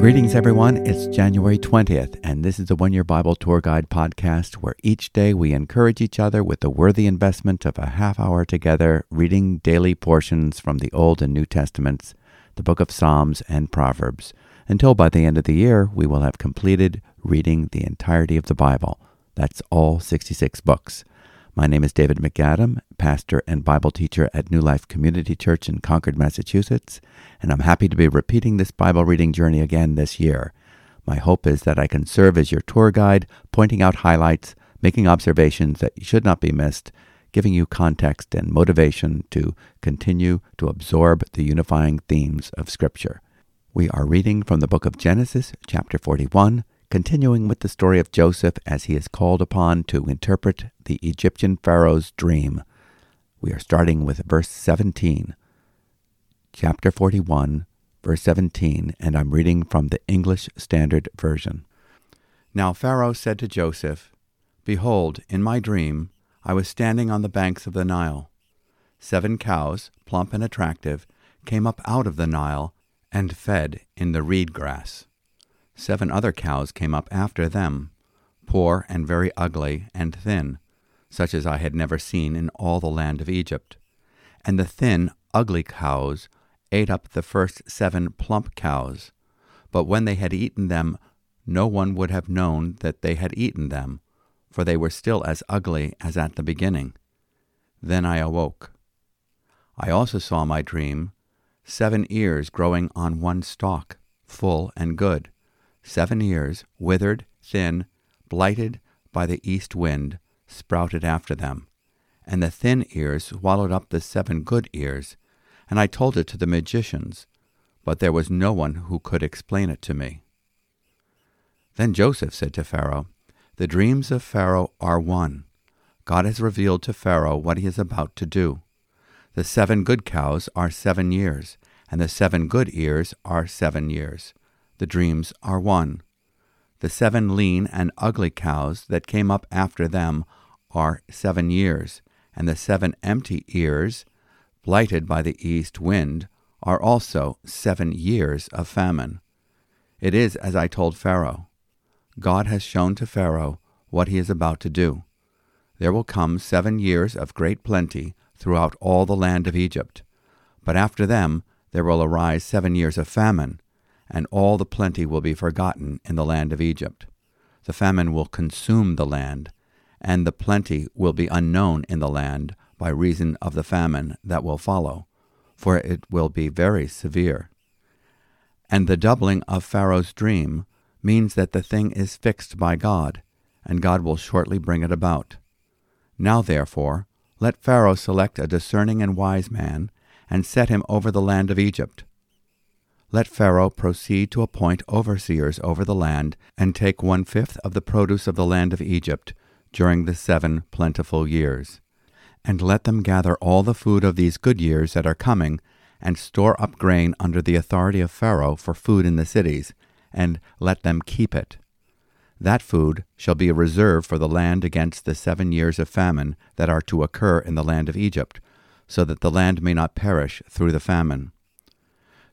Greetings, everyone. It's January 20th, and this is the One Year Bible Tour Guide podcast where each day we encourage each other with the worthy investment of a half hour together, reading daily portions from the Old and New Testaments, the book of Psalms, and Proverbs, until by the end of the year we will have completed reading the entirety of the Bible. That's all 66 books. My name is David MacAdam, pastor and Bible teacher at New Life Community Church in Concord, Massachusetts, and I'm happy to be repeating this Bible reading journey again this year. My hope is that I can serve as your tour guide, pointing out highlights, making observations that should not be missed, giving you context and motivation to continue to absorb the unifying themes of Scripture. We are reading from the book of Genesis, chapter 41, continuing with the story of Joseph as he is called upon to interpret the Egyptian Pharaoh's dream. We are starting with verse 17. Chapter 41, verse 17, and I'm reading from the English Standard Version. Now Pharaoh said to Joseph, Behold, in my dream, I was standing on the banks of the Nile. Seven cows, plump and attractive, came up out of the Nile and fed in the reed grass. Seven other cows came up after them, poor and very ugly and thin, such as I had never seen in all the land of Egypt. And the thin, ugly cows ate up the first seven plump cows. But when they had eaten them, no one would have known that they had eaten them, for they were still as ugly as at the beginning. Then I awoke. I also saw my dream seven ears growing on one stalk, full and good seven ears, withered, thin, blighted by the east wind, sprouted after them. And the thin ears swallowed up the seven good ears. And I told it to the magicians, but there was no one who could explain it to me. Then Joseph said to Pharaoh, The dreams of Pharaoh are one. God has revealed to Pharaoh what he is about to do. The seven good cows are seven years, and the seven good ears are seven years the dreams are one. The seven lean and ugly cows that came up after them are seven years, and the seven empty ears, blighted by the east wind, are also seven years of famine. It is as I told Pharaoh. God has shown to Pharaoh what he is about to do. There will come seven years of great plenty throughout all the land of Egypt. But after them there will arise seven years of famine, and all the plenty will be forgotten in the land of Egypt. The famine will consume the land, and the plenty will be unknown in the land by reason of the famine that will follow, for it will be very severe. And the doubling of Pharaoh's dream means that the thing is fixed by God, and God will shortly bring it about. Now, therefore, let Pharaoh select a discerning and wise man, and set him over the land of Egypt let Pharaoh proceed to appoint overseers over the land, and take one fifth of the produce of the land of Egypt during the seven plentiful years. And let them gather all the food of these good years that are coming, and store up grain under the authority of Pharaoh for food in the cities, and let them keep it. That food shall be a reserve for the land against the seven years of famine that are to occur in the land of Egypt, so that the land may not perish through the famine.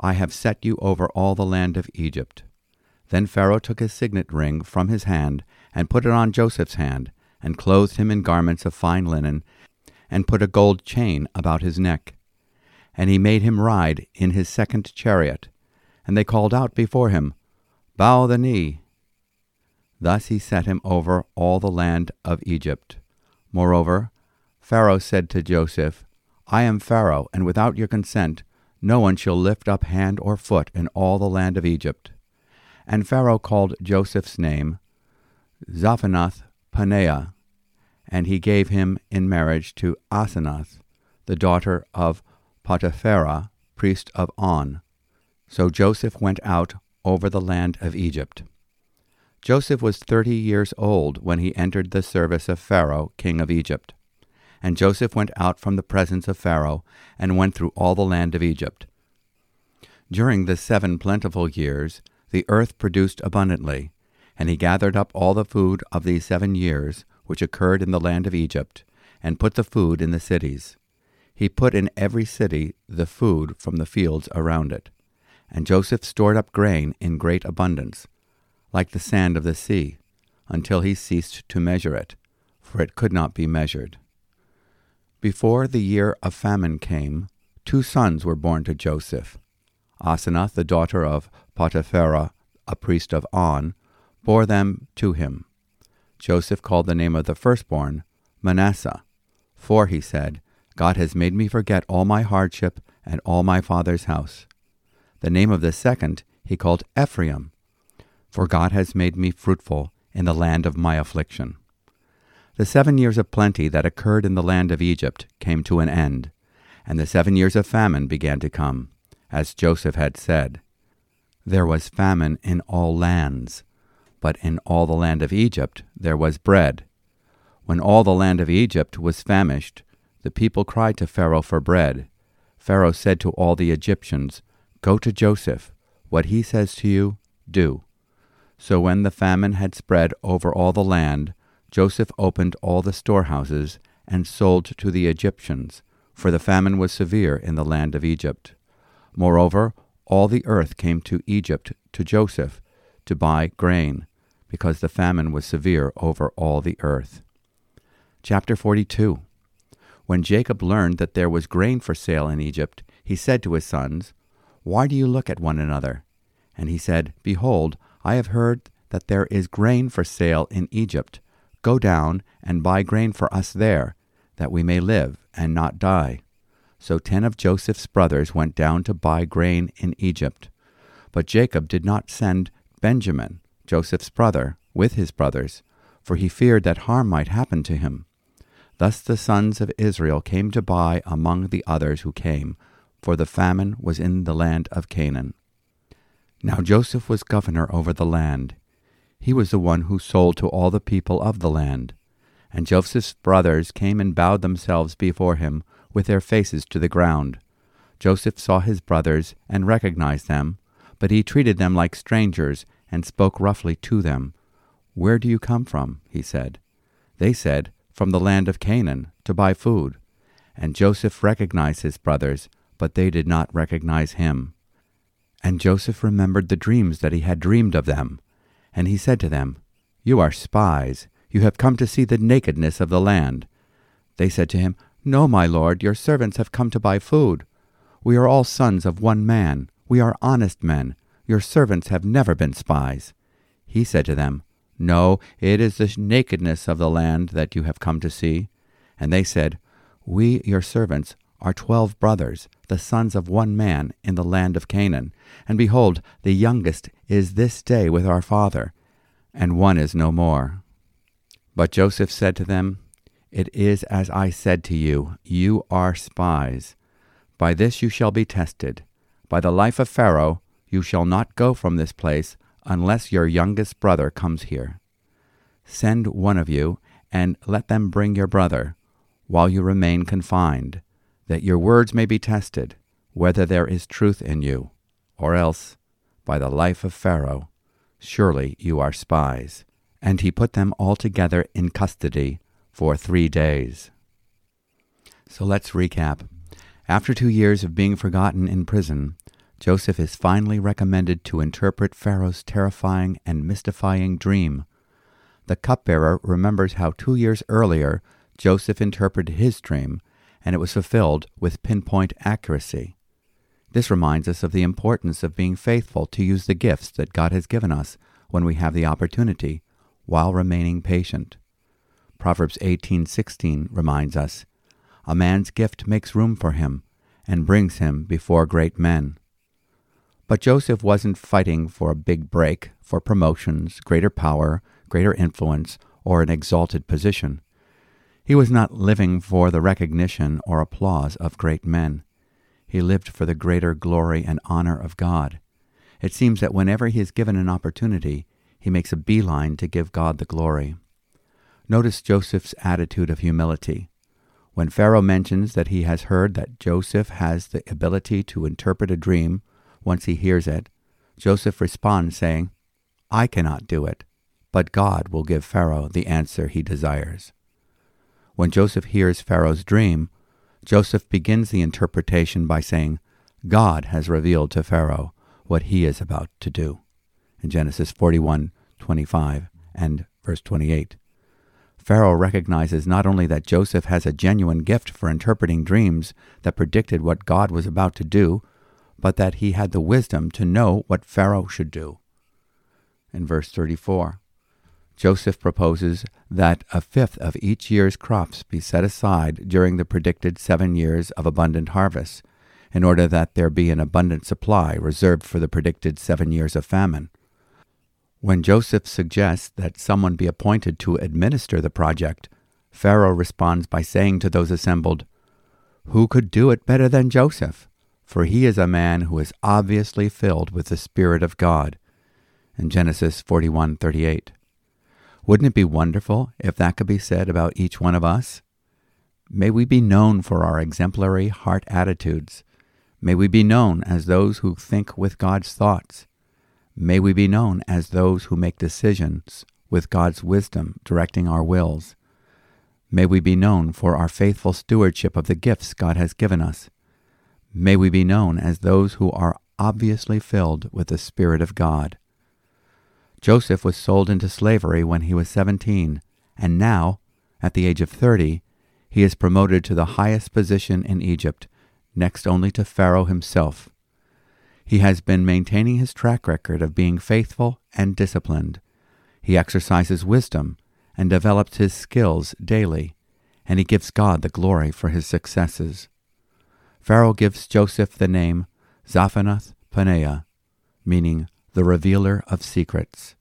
I have set you over all the land of Egypt. Then Pharaoh took his signet ring from his hand, and put it on Joseph's hand, and clothed him in garments of fine linen, and put a gold chain about his neck. And he made him ride in his second chariot. And they called out before him, Bow the knee. Thus he set him over all the land of Egypt. Moreover, Pharaoh said to Joseph, I am Pharaoh, and without your consent no one shall lift up hand or foot in all the land of Egypt. And Pharaoh called Joseph's name Zaphenath Paneah, and he gave him in marriage to Asenath, the daughter of Potiphera, priest of On. So Joseph went out over the land of Egypt. Joseph was thirty years old when he entered the service of Pharaoh, king of Egypt. And Joseph went out from the presence of Pharaoh, and went through all the land of Egypt. During the seven plentiful years, the earth produced abundantly, and he gathered up all the food of these seven years, which occurred in the land of Egypt, and put the food in the cities. He put in every city the food from the fields around it. And Joseph stored up grain in great abundance, like the sand of the sea, until he ceased to measure it, for it could not be measured. Before the year of famine came, two sons were born to Joseph. Asenath, the daughter of Potiphera, a priest of On, bore them to him. Joseph called the name of the firstborn Manasseh, for, he said, God has made me forget all my hardship and all my father's house. The name of the second he called Ephraim, for God has made me fruitful in the land of my affliction. The seven years of plenty that occurred in the land of Egypt came to an end, and the seven years of famine began to come, as Joseph had said. There was famine in all lands, but in all the land of Egypt there was bread. When all the land of Egypt was famished, the people cried to Pharaoh for bread. Pharaoh said to all the Egyptians, Go to Joseph. What he says to you, do. So when the famine had spread over all the land, Joseph opened all the storehouses and sold to the Egyptians, for the famine was severe in the land of Egypt. Moreover, all the earth came to Egypt to Joseph to buy grain, because the famine was severe over all the earth. Chapter 42 When Jacob learned that there was grain for sale in Egypt, he said to his sons, Why do you look at one another? And he said, Behold, I have heard that there is grain for sale in Egypt. Go down and buy grain for us there, that we may live and not die. So ten of Joseph's brothers went down to buy grain in Egypt. But Jacob did not send Benjamin, Joseph's brother, with his brothers, for he feared that harm might happen to him. Thus the sons of Israel came to buy among the others who came, for the famine was in the land of Canaan. Now Joseph was governor over the land. He was the one who sold to all the people of the land. And Joseph's brothers came and bowed themselves before him with their faces to the ground. Joseph saw his brothers and recognized them, but he treated them like strangers and spoke roughly to them. Where do you come from? he said. They said, From the land of Canaan, to buy food. And Joseph recognized his brothers, but they did not recognize him. And Joseph remembered the dreams that he had dreamed of them. And he said to them, You are spies. You have come to see the nakedness of the land. They said to him, No, my lord, your servants have come to buy food. We are all sons of one man. We are honest men. Your servants have never been spies. He said to them, No, it is the nakedness of the land that you have come to see. And they said, We, your servants, are twelve brothers, the sons of one man in the land of Canaan. And behold, the youngest is this day with our father, and one is no more. But Joseph said to them, It is as I said to you, you are spies. By this you shall be tested. By the life of Pharaoh, you shall not go from this place unless your youngest brother comes here. Send one of you, and let them bring your brother, while you remain confined that your words may be tested, whether there is truth in you, or else, by the life of Pharaoh, surely you are spies. And he put them all together in custody for three days. So let's recap. After two years of being forgotten in prison, Joseph is finally recommended to interpret Pharaoh's terrifying and mystifying dream. The cupbearer remembers how two years earlier Joseph interpreted his dream and it was fulfilled with pinpoint accuracy. This reminds us of the importance of being faithful to use the gifts that God has given us when we have the opportunity, while remaining patient. Proverbs 18:16 reminds us, "A man's gift makes room for him and brings him before great men." But Joseph wasn't fighting for a big break, for promotions, greater power, greater influence, or an exalted position. He was not living for the recognition or applause of great men. he lived for the greater glory and honor of God. It seems that whenever he is given an opportunity, he makes a beeline to give God the glory. Notice Joseph's attitude of humility. When Pharaoh mentions that he has heard that Joseph has the ability to interpret a dream once he hears it, Joseph responds saying, I cannot do it, but God will give Pharaoh the answer he desires. When Joseph hears Pharaoh's dream, Joseph begins the interpretation by saying, God has revealed to Pharaoh what he is about to do. In Genesis 41 25 and verse 28. Pharaoh recognizes not only that Joseph has a genuine gift for interpreting dreams that predicted what God was about to do, but that he had the wisdom to know what Pharaoh should do. In verse 34, Joseph proposes that a fifth of each year's crops be set aside during the predicted seven years of abundant harvest, in order that there be an abundant supply reserved for the predicted seven years of famine. When Joseph suggests that someone be appointed to administer the project, Pharaoh responds by saying to those assembled, Who could do it better than Joseph? For he is a man who is obviously filled with the Spirit of God. In Genesis 41:38. Wouldn't it be wonderful if that could be said about each one of us? May we be known for our exemplary heart attitudes. May we be known as those who think with God's thoughts. May we be known as those who make decisions with God's wisdom directing our wills. May we be known for our faithful stewardship of the gifts God has given us. May we be known as those who are obviously filled with the Spirit of God. Joseph was sold into slavery when he was 17, and now, at the age of 30, he is promoted to the highest position in Egypt, next only to Pharaoh himself. He has been maintaining his track record of being faithful and disciplined. He exercises wisdom and develops his skills daily, and he gives God the glory for his successes. Pharaoh gives Joseph the name Zaphenath Paneah, meaning the revealer of secrets.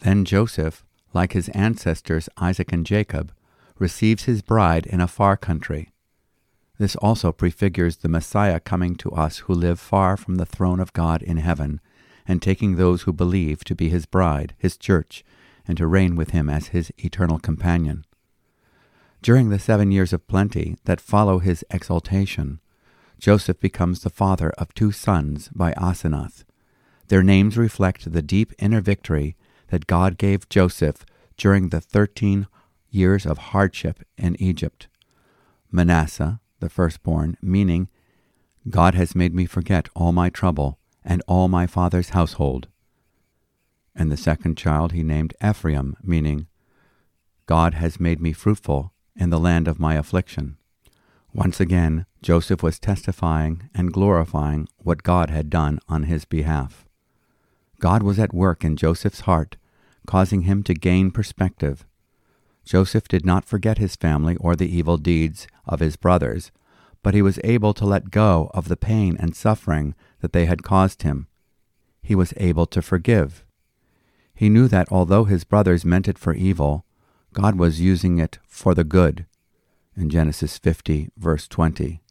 Then Joseph, like his ancestors Isaac and Jacob, receives his bride in a far country. This also prefigures the Messiah coming to us who live far from the throne of God in heaven, and taking those who believe to be his bride, his church, and to reign with him as his eternal companion. During the seven years of plenty that follow his exaltation, Joseph becomes the father of two sons by Asenath, their names reflect the deep inner victory that God gave Joseph during the thirteen years of hardship in Egypt. Manasseh, the firstborn, meaning, God has made me forget all my trouble and all my father's household. And the second child he named Ephraim, meaning, God has made me fruitful in the land of my affliction. Once again, Joseph was testifying and glorifying what God had done on his behalf. God was at work in Joseph's heart, causing him to gain perspective. Joseph did not forget his family or the evil deeds of his brothers, but he was able to let go of the pain and suffering that they had caused him. He was able to forgive. He knew that although his brothers meant it for evil, God was using it for the good. In Genesis 50, verse 20.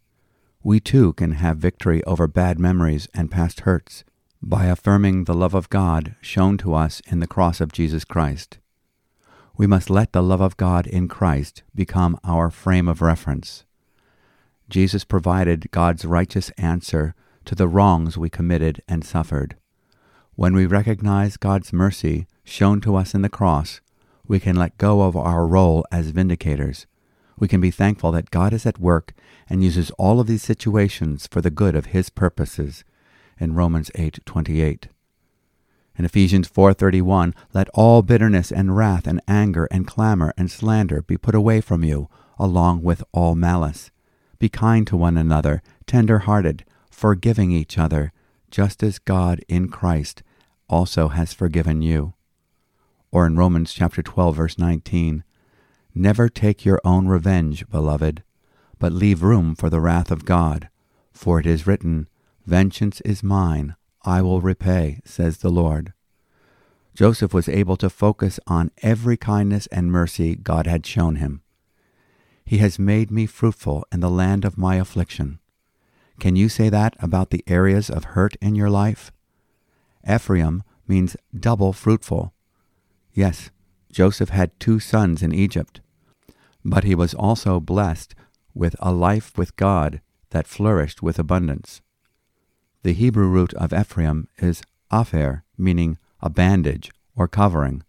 We too can have victory over bad memories and past hurts by affirming the love of God shown to us in the cross of Jesus Christ. We must let the love of God in Christ become our frame of reference. Jesus provided God's righteous answer to the wrongs we committed and suffered. When we recognize God's mercy shown to us in the cross, we can let go of our role as vindicators. We can be thankful that God is at work and uses all of these situations for the good of His purposes in Romans 8:28. In Ephesians 4:31, let all bitterness and wrath and anger and clamor and slander be put away from you, along with all malice. Be kind to one another, tender-hearted, forgiving each other, just as God in Christ also has forgiven you. Or in Romans chapter 12 verse 19, never take your own revenge, beloved, but leave room for the wrath of God, for it is written, Vengeance is mine, I will repay, says the Lord. Joseph was able to focus on every kindness and mercy God had shown him. He has made me fruitful in the land of my affliction. Can you say that about the areas of hurt in your life? Ephraim means double fruitful. Yes, Joseph had two sons in Egypt, but he was also blessed with a life with God that flourished with abundance. The Hebrew root of Ephraim is apher, meaning a bandage or covering.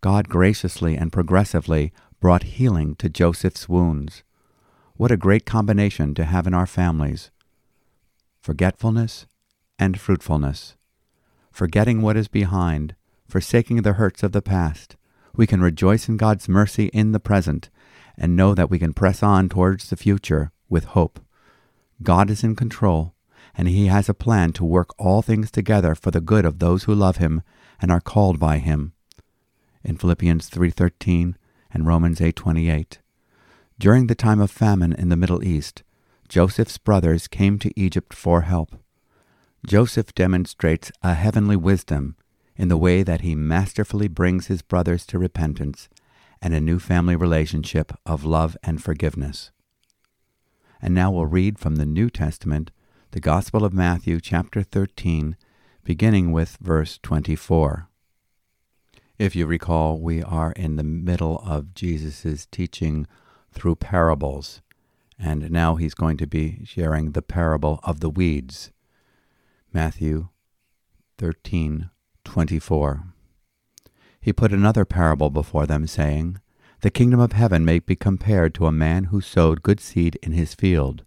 God graciously and progressively brought healing to Joseph's wounds. What a great combination to have in our families forgetfulness and fruitfulness. Forgetting what is behind, forsaking the hurts of the past, we can rejoice in God's mercy in the present and know that we can press on towards the future with hope. God is in control, and He has a plan to work all things together for the good of those who love Him and are called by Him. In Philippians 3:13 and Romans 8:28. During the time of famine in the Middle East, Joseph's brothers came to Egypt for help. Joseph demonstrates a heavenly wisdom in the way that he masterfully brings his brothers to repentance and a new family relationship of love and forgiveness. And now we'll read from the New Testament, the Gospel of Matthew, chapter 13, beginning with verse 24. If you recall, we are in the middle of Jesus' teaching through parables. And now he's going to be sharing the parable of the weeds. Matthew 13:24. He put another parable before them, saying, The kingdom of heaven may be compared to a man who sowed good seed in his field.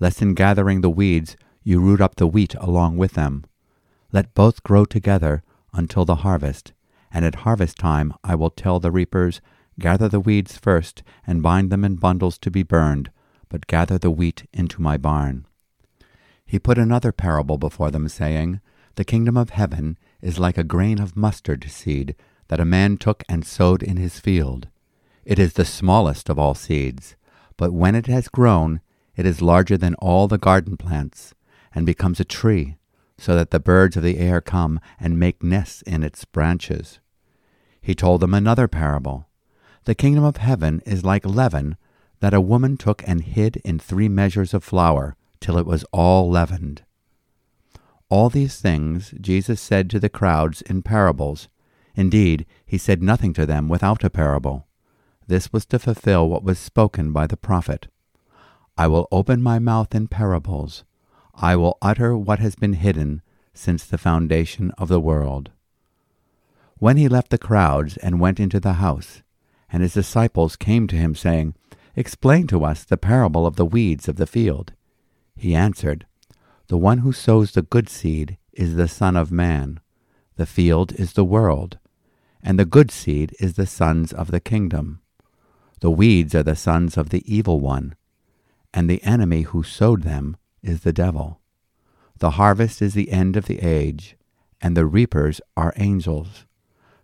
lest in gathering the weeds you root up the wheat along with them. Let both grow together until the harvest, and at harvest time I will tell the reapers, Gather the weeds first, and bind them in bundles to be burned, but gather the wheat into my barn. He put another parable before them, saying, The kingdom of heaven is like a grain of mustard seed that a man took and sowed in his field. It is the smallest of all seeds, but when it has grown, it is larger than all the garden plants, and becomes a tree, so that the birds of the air come and make nests in its branches. He told them another parable. The kingdom of heaven is like leaven that a woman took and hid in three measures of flour till it was all leavened. All these things Jesus said to the crowds in parables. Indeed, he said nothing to them without a parable. This was to fulfill what was spoken by the prophet. I will open my mouth in parables. I will utter what has been hidden since the foundation of the world. When he left the crowds and went into the house, and his disciples came to him, saying, Explain to us the parable of the weeds of the field. He answered, The one who sows the good seed is the Son of Man. The field is the world, and the good seed is the sons of the kingdom. The weeds are the sons of the evil one, and the enemy who sowed them is the devil. The harvest is the end of the age, and the reapers are angels.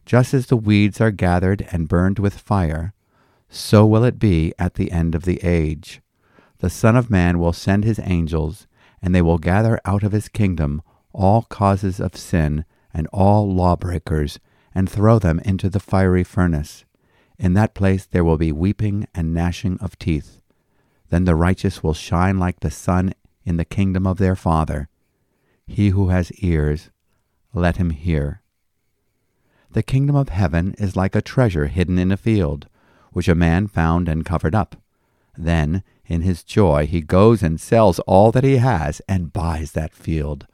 Just as the weeds are gathered and burned with fire, so will it be at the end of the age. The Son of Man will send his angels, and they will gather out of his kingdom all causes of sin and all lawbreakers, and throw them into the fiery furnace. In that place there will be weeping and gnashing of teeth. Then the righteous will shine like the sun in the kingdom of their Father. He who has ears, let him hear. The kingdom of heaven is like a treasure hidden in a field, which a man found and covered up. Then, in his joy, he goes and sells all that he has and buys that field.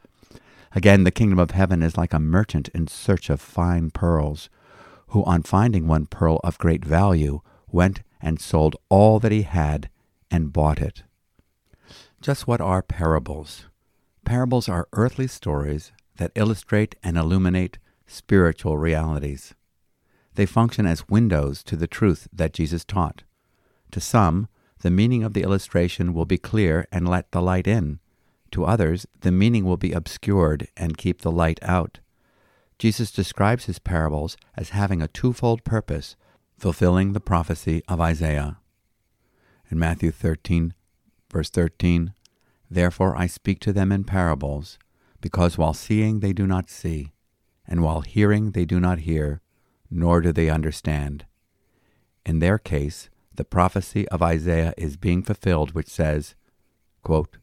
Again, the kingdom of heaven is like a merchant in search of fine pearls, who, on finding one pearl of great value, went and sold all that he had and bought it. Just what are parables? Parables are earthly stories that illustrate and illuminate spiritual realities. They function as windows to the truth that Jesus taught. To some, the meaning of the illustration will be clear and let the light in. To others, the meaning will be obscured and keep the light out. Jesus describes his parables as having a twofold purpose, fulfilling the prophecy of Isaiah. In Matthew 13, verse 13, Therefore I speak to them in parables, because while seeing they do not see, and while hearing they do not hear, nor do they understand. In their case, the prophecy of Isaiah is being fulfilled, which says, quote,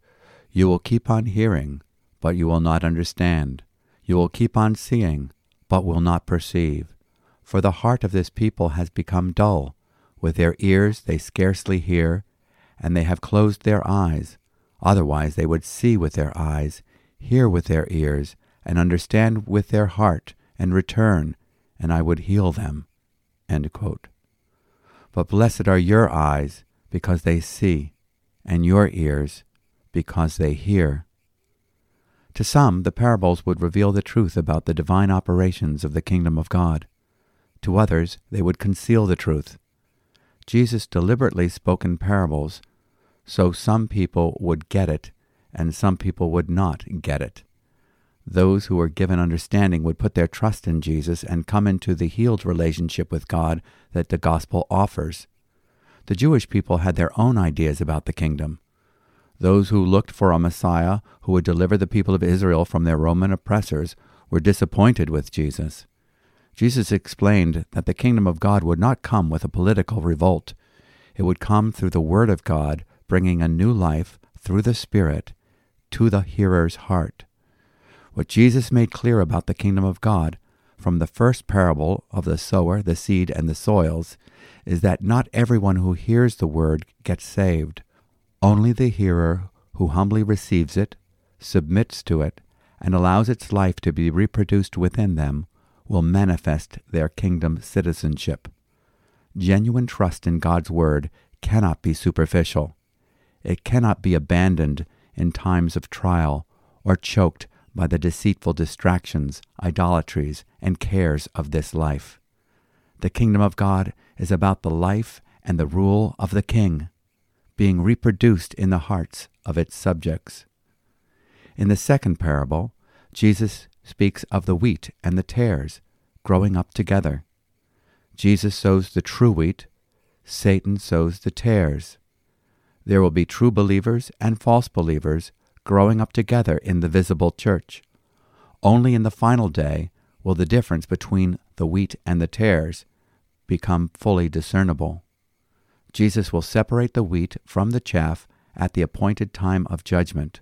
You will keep on hearing, but you will not understand. You will keep on seeing, but will not perceive. For the heart of this people has become dull. With their ears they scarcely hear, and they have closed their eyes. Otherwise they would see with their eyes, hear with their ears, and understand with their heart, and return, and I would heal them. But blessed are your eyes, because they see, and your ears, because they hear. To some, the parables would reveal the truth about the divine operations of the kingdom of God. To others, they would conceal the truth. Jesus deliberately spoke in parables, so some people would get it, and some people would not get it. Those who were given understanding would put their trust in Jesus and come into the healed relationship with God that the gospel offers. The Jewish people had their own ideas about the kingdom. Those who looked for a Messiah who would deliver the people of Israel from their Roman oppressors were disappointed with Jesus. Jesus explained that the kingdom of God would not come with a political revolt. It would come through the Word of God, bringing a new life through the Spirit to the hearer's heart. What Jesus made clear about the kingdom of God from the first parable of the sower, the seed, and the soils is that not everyone who hears the word gets saved. Only the hearer who humbly receives it, submits to it, and allows its life to be reproduced within them will manifest their kingdom citizenship. Genuine trust in God's Word cannot be superficial. It cannot be abandoned in times of trial or choked by the deceitful distractions, idolatries, and cares of this life. The kingdom of God is about the life and the rule of the King being reproduced in the hearts of its subjects. In the second parable, Jesus speaks of the wheat and the tares growing up together. Jesus sows the true wheat, Satan sows the tares. There will be true believers and false believers growing up together in the visible church. Only in the final day will the difference between the wheat and the tares become fully discernible. Jesus will separate the wheat from the chaff at the appointed time of judgment.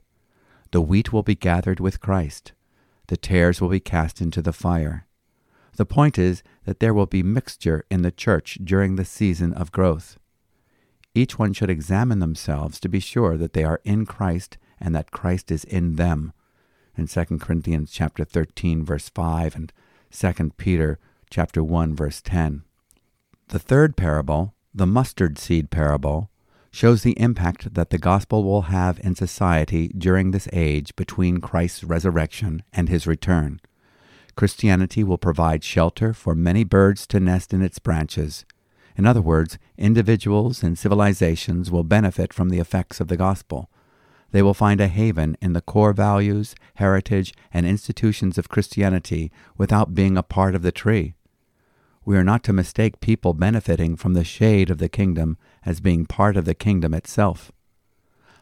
The wheat will be gathered with Christ. The tares will be cast into the fire. The point is that there will be mixture in the church during the season of growth. Each one should examine themselves to be sure that they are in Christ and that Christ is in them. In 2 Corinthians chapter 13 verse 5 and 2 Peter chapter 1 verse 10. The third parable the mustard seed parable shows the impact that the gospel will have in society during this age between Christ's resurrection and his return. Christianity will provide shelter for many birds to nest in its branches. In other words, individuals and civilizations will benefit from the effects of the gospel. They will find a haven in the core values, heritage, and institutions of Christianity without being a part of the tree. We are not to mistake people benefiting from the shade of the kingdom as being part of the kingdom itself.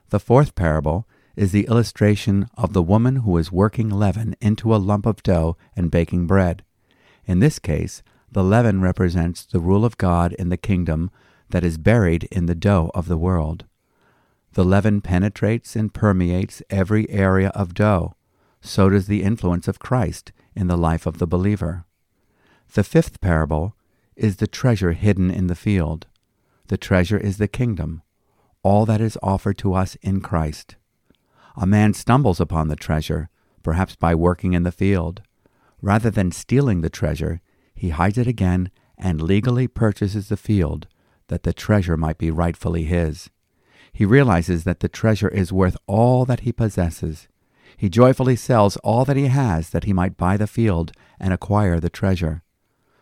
The fourth parable is the illustration of the woman who is working leaven into a lump of dough and baking bread. In this case, the leaven represents the rule of God in the kingdom that is buried in the dough of the world. The leaven penetrates and permeates every area of dough. So does the influence of Christ in the life of the believer. The fifth parable is the treasure hidden in the field. The treasure is the kingdom, all that is offered to us in Christ. A man stumbles upon the treasure, perhaps by working in the field. Rather than stealing the treasure, he hides it again and legally purchases the field that the treasure might be rightfully his. He realizes that the treasure is worth all that he possesses. He joyfully sells all that he has that he might buy the field and acquire the treasure.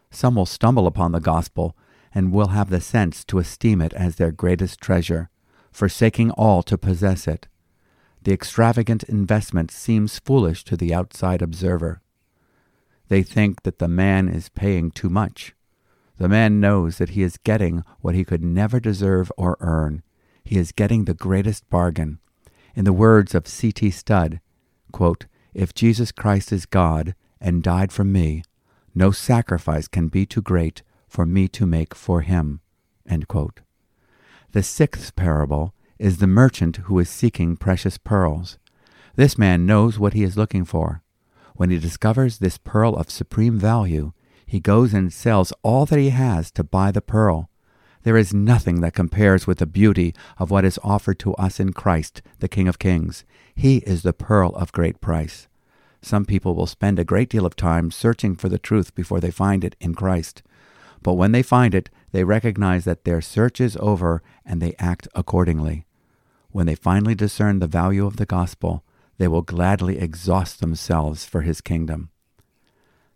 Some will stumble upon the gospel and will have the sense to esteem it as their greatest treasure, forsaking all to possess it. The extravagant investment seems foolish to the outside observer. They think that the man is paying too much. The man knows that he is getting what he could never deserve or earn. He is getting the greatest bargain. In the words of C.T. Studd, quote, If Jesus Christ is God and died for me, no sacrifice can be too great for me to make for him. The sixth parable is the merchant who is seeking precious pearls. This man knows what he is looking for. When he discovers this pearl of supreme value, he goes and sells all that he has to buy the pearl. There is nothing that compares with the beauty of what is offered to us in Christ, the King of Kings. He is the pearl of great price. Some people will spend a great deal of time searching for the truth before they find it in Christ. But when they find it, they recognize that their search is over and they act accordingly. When they finally discern the value of the gospel, they will gladly exhaust themselves for his kingdom.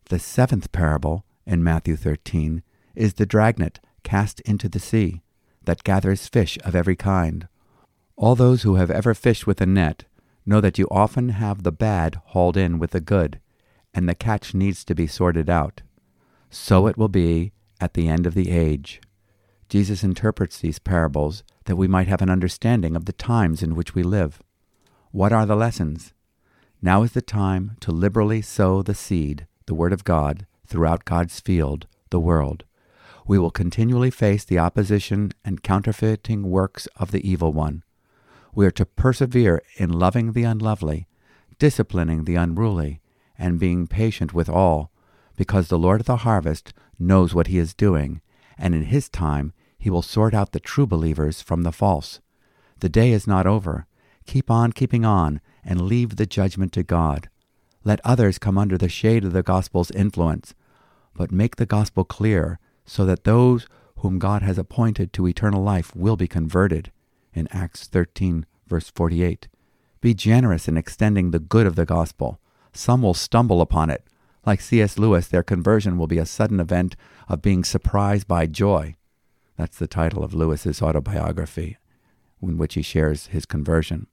The seventh parable in Matthew 13 is the dragnet cast into the sea that gathers fish of every kind. All those who have ever fished with a net know that you often have the bad hauled in with the good, and the catch needs to be sorted out. So it will be at the end of the age. Jesus interprets these parables that we might have an understanding of the times in which we live. What are the lessons? Now is the time to liberally sow the seed, the Word of God, throughout God's field, the world. We will continually face the opposition and counterfeiting works of the evil one. We are to persevere in loving the unlovely, disciplining the unruly, and being patient with all, because the Lord of the harvest knows what he is doing, and in his time he will sort out the true believers from the false. The day is not over. Keep on keeping on, and leave the judgment to God. Let others come under the shade of the gospel's influence, but make the gospel clear so that those whom God has appointed to eternal life will be converted. In Acts 13, verse 48. Be generous in extending the good of the gospel. Some will stumble upon it. Like C.S. Lewis, their conversion will be a sudden event of being surprised by joy. That's the title of Lewis's autobiography, in which he shares his conversion.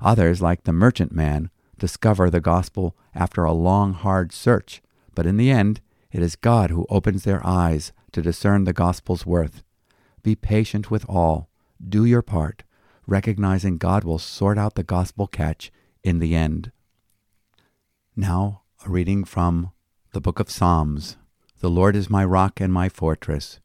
Others, like the merchant man, discover the gospel after a long, hard search, but in the end, it is God who opens their eyes to discern the gospel's worth. Be patient with all. Do your part, recognizing God will sort out the gospel catch in the end. Now, a reading from the book of Psalms. The Lord is my rock and my fortress.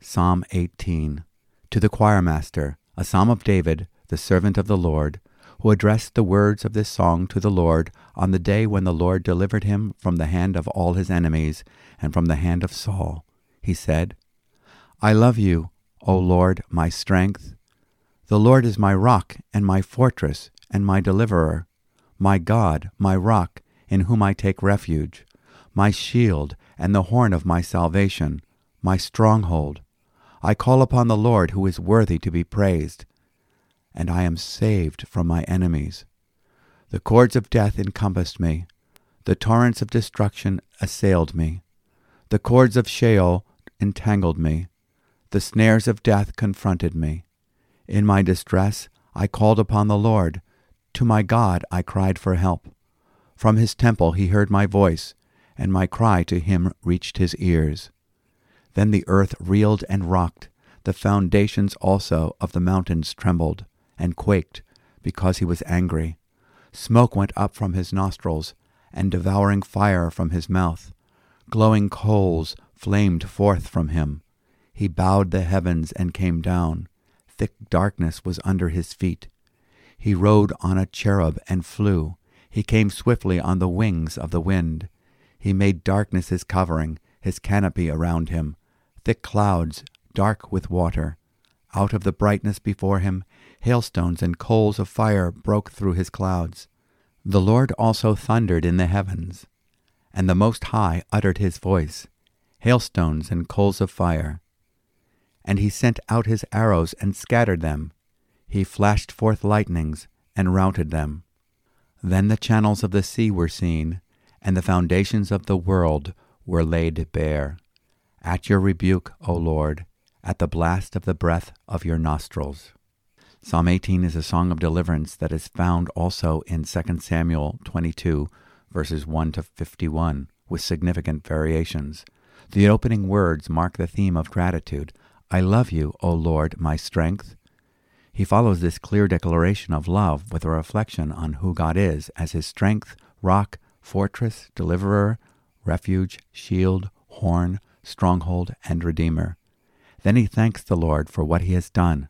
Psalm 18. To the choirmaster, a psalm of David, the servant of the Lord, who addressed the words of this song to the Lord on the day when the Lord delivered him from the hand of all his enemies and from the hand of Saul. He said, I love you, O Lord, my strength. The Lord is my rock and my fortress and my deliverer, my God, my rock, in whom I take refuge, my shield and the horn of my salvation, my stronghold. I call upon the Lord who is worthy to be praised, and I am saved from my enemies. The cords of death encompassed me, the torrents of destruction assailed me, the cords of Sheol entangled me, the snares of death confronted me. In my distress I called upon the Lord, to my God I cried for help. From his temple he heard my voice, and my cry to him reached his ears. Then the earth reeled and rocked. The foundations also of the mountains trembled and quaked because he was angry. Smoke went up from his nostrils, and devouring fire from his mouth. Glowing coals flamed forth from him. He bowed the heavens and came down. Thick darkness was under his feet. He rode on a cherub and flew. He came swiftly on the wings of the wind. He made darkness his covering, his canopy around him thick clouds, dark with water. Out of the brightness before him, hailstones and coals of fire broke through his clouds. The Lord also thundered in the heavens, and the Most High uttered his voice, hailstones and coals of fire. And he sent out his arrows and scattered them. He flashed forth lightnings and routed them. Then the channels of the sea were seen, and the foundations of the world were laid bare at your rebuke, O Lord, at the blast of the breath of your nostrils. Psalm 18 is a song of deliverance that is found also in 2 Samuel 22, verses 1 to 51, with significant variations. The opening words mark the theme of gratitude I love you, O Lord, my strength. He follows this clear declaration of love with a reflection on who God is as his strength, rock, fortress, deliverer, refuge, shield, horn, stronghold, and redeemer. Then he thanks the Lord for what he has done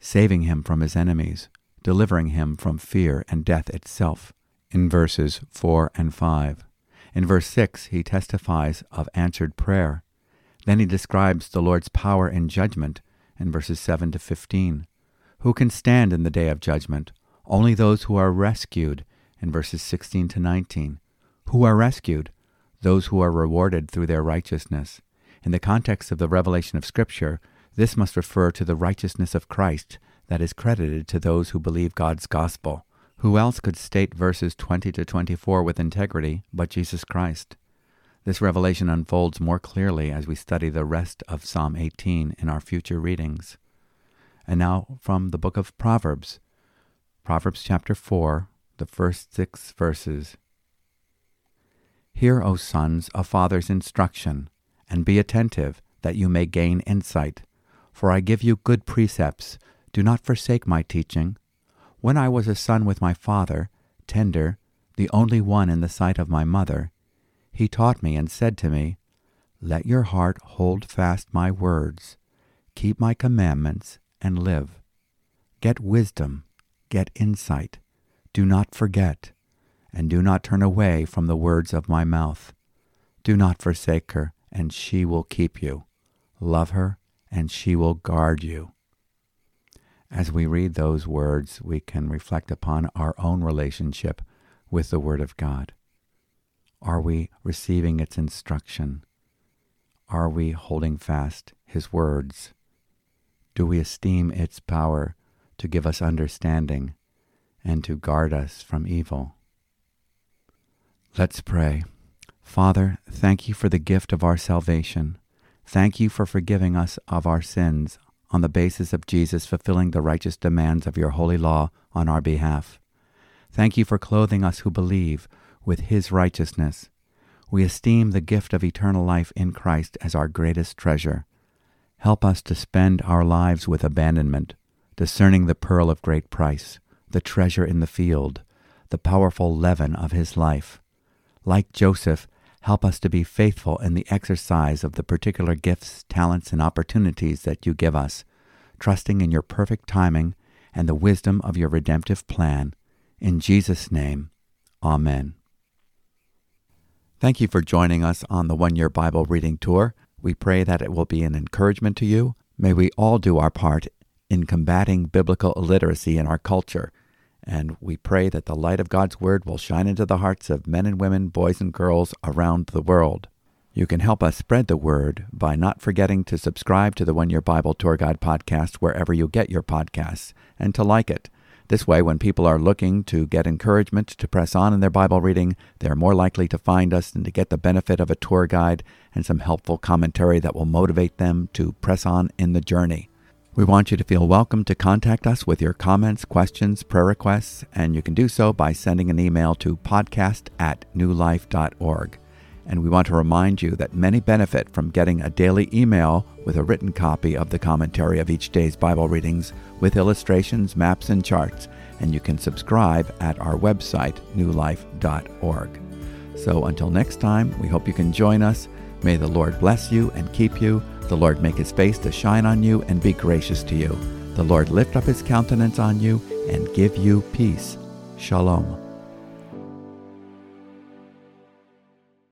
saving him from his enemies, delivering him from fear and death itself, in verses 4 and 5. In verse 6, he testifies of answered prayer. Then he describes the Lord's power in judgment in verses 7 to 15. Who can stand in the day of judgment? Only those who are rescued in verses 16 to 19. Who are rescued? Those who are rewarded through their righteousness. In the context of the revelation of Scripture, this must refer to the righteousness of Christ that is credited to those who believe God's gospel. Who else could state verses 20 to 24 with integrity but Jesus Christ? This revelation unfolds more clearly as we study the rest of Psalm 18 in our future readings. And now from the book of Proverbs, Proverbs chapter 4, the first six verses. Hear, O sons, a father's instruction, and be attentive, that you may gain insight. For I give you good precepts. Do not forsake my teaching. When I was a son with my father, tender, the only one in the sight of my mother, he taught me and said to me, Let your heart hold fast my words, keep my commandments, and live. Get wisdom, get insight, do not forget, and do not turn away from the words of my mouth. Do not forsake her, and she will keep you. Love her, and she will guard you. As we read those words, we can reflect upon our own relationship with the Word of God. Are we receiving its instruction? Are we holding fast His words? Do we esteem its power to give us understanding and to guard us from evil? Let's pray. Father, thank you for the gift of our salvation. Thank you for forgiving us of our sins on the basis of Jesus fulfilling the righteous demands of your holy law on our behalf. Thank you for clothing us who believe with his righteousness. We esteem the gift of eternal life in Christ as our greatest treasure. Help us to spend our lives with abandonment, discerning the pearl of great price, the treasure in the field, the powerful leaven of his life. Like Joseph, Help us to be faithful in the exercise of the particular gifts, talents, and opportunities that you give us, trusting in your perfect timing and the wisdom of your redemptive plan. In Jesus' name, Amen. Thank you for joining us on the one year Bible reading tour. We pray that it will be an encouragement to you. May we all do our part in combating biblical illiteracy in our culture and we pray that the light of God's Word will shine into the hearts of men and women, boys and girls around the world. You can help us spread the word by not forgetting to subscribe to the One Year Bible Tour Guide podcast wherever you get your podcasts and to like it. This way, when people are looking to get encouragement to press on in their Bible reading, they're more likely to find us and to get the benefit of a tour guide and some helpful commentary that will motivate them to press on in the journey. We want you to feel welcome to contact us with your comments, questions, prayer requests, and you can do so by sending an email to podcast at newlife.org. And we want to remind you that many benefit from getting a daily email with a written copy of the commentary of each day's Bible readings with illustrations, maps, and charts. And you can subscribe at our website, newlife.org. So until next time, we hope you can join us. May the Lord bless you and keep you. The Lord make his face to shine on you and be gracious to you. The Lord lift up his countenance on you and give you peace. Shalom.